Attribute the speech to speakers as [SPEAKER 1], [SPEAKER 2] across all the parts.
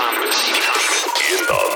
[SPEAKER 1] In the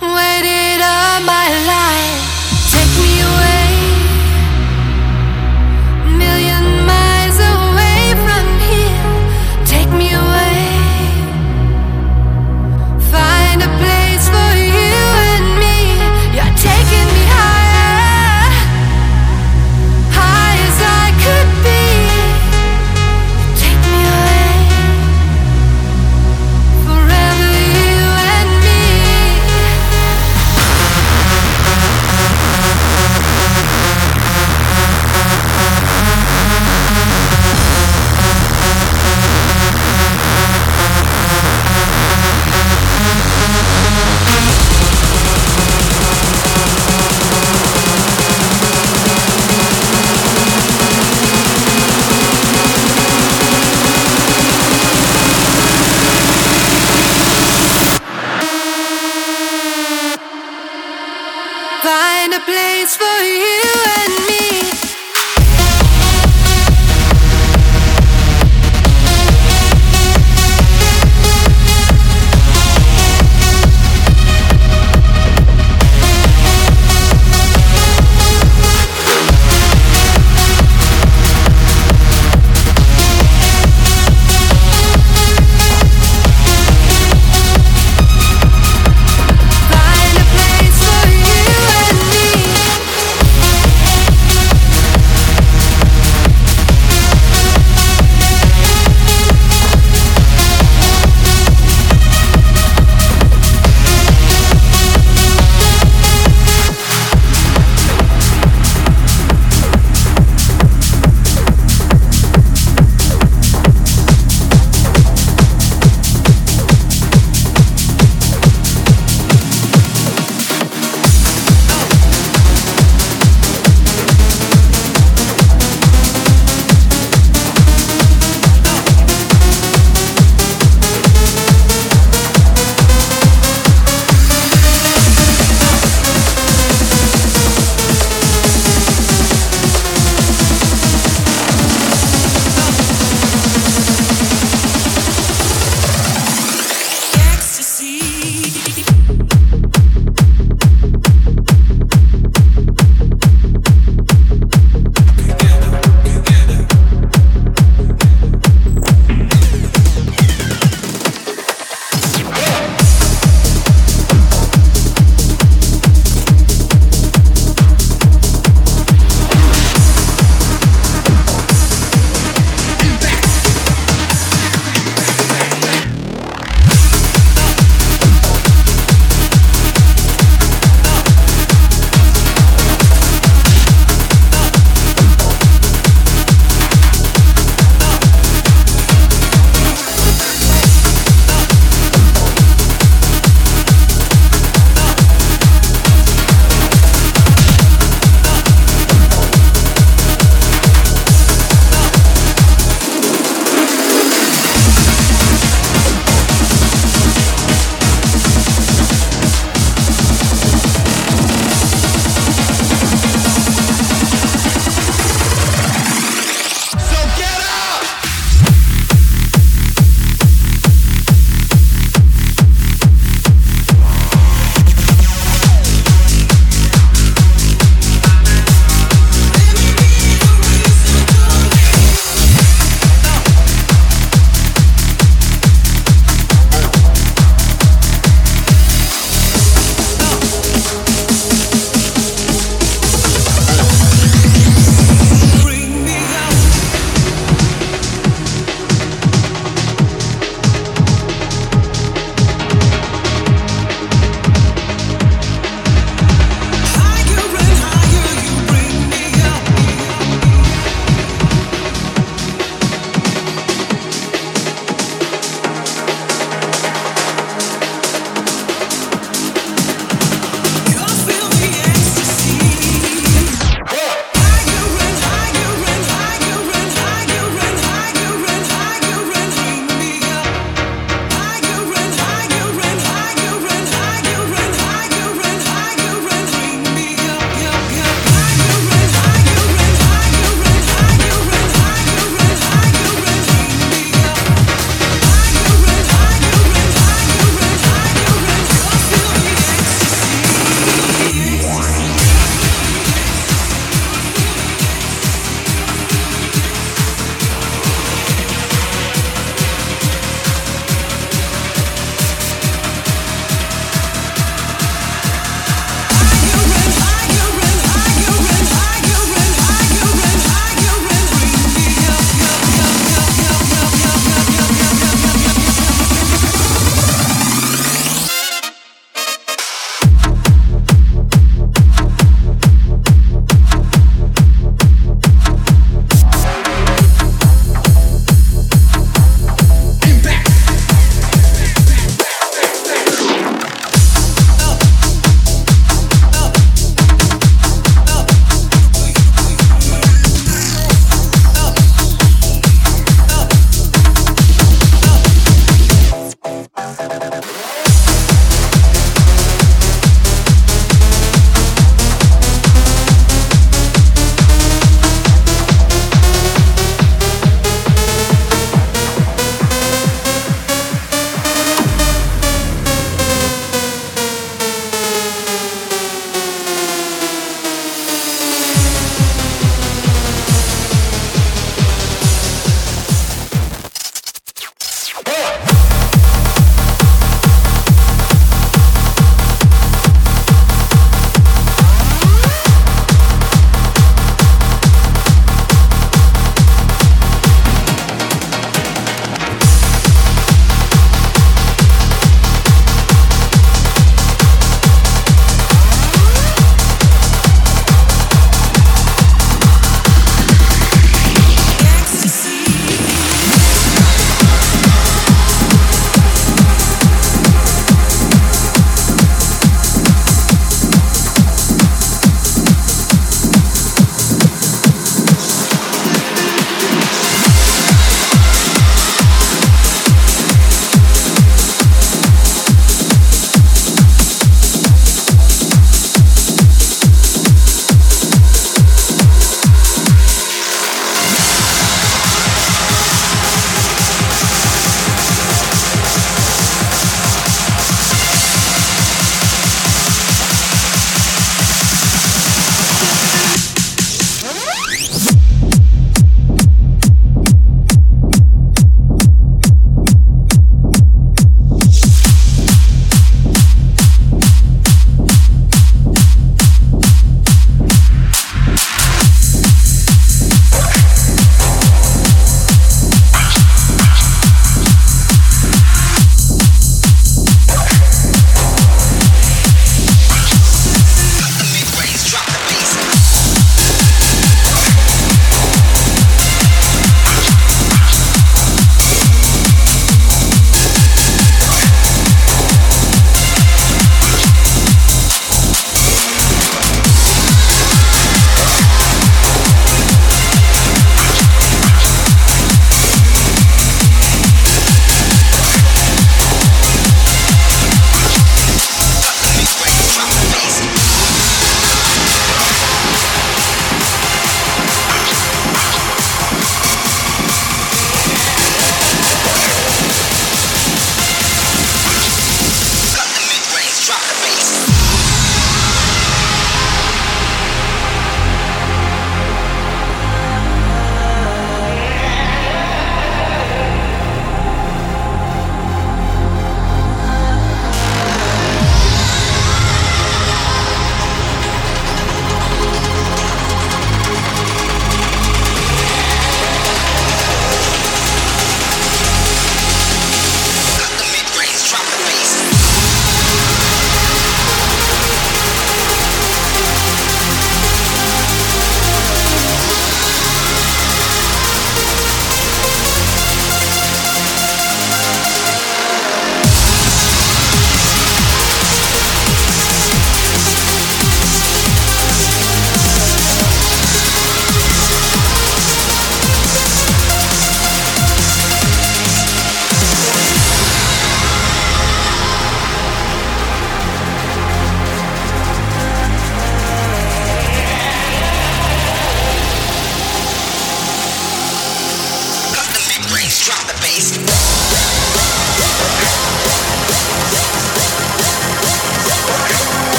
[SPEAKER 2] waited all my life.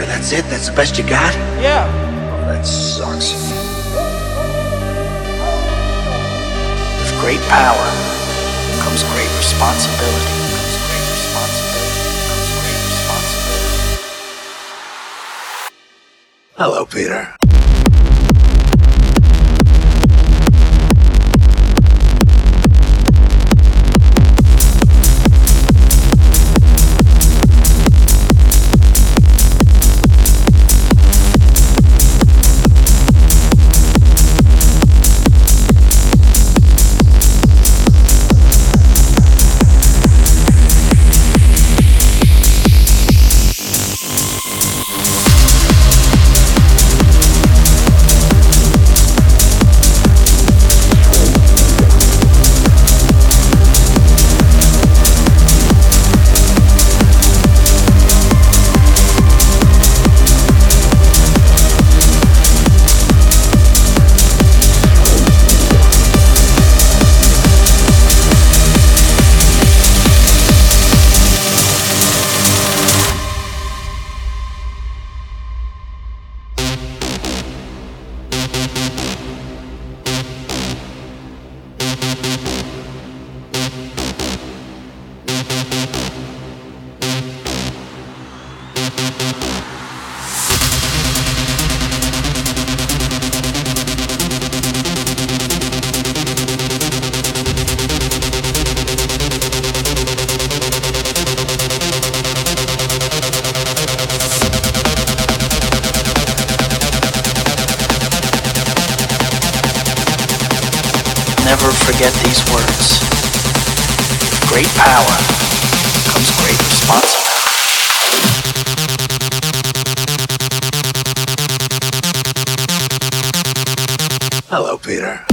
[SPEAKER 3] Human
[SPEAKER 4] that's it? That's the best you got?
[SPEAKER 3] Yeah.
[SPEAKER 4] Oh, that sucks.
[SPEAKER 5] With great power comes great responsibility. Comes great responsibility. Comes great responsibility.
[SPEAKER 4] Hello, Peter.
[SPEAKER 5] Forget these words. Great power comes great responsibility.
[SPEAKER 4] Hello, Peter.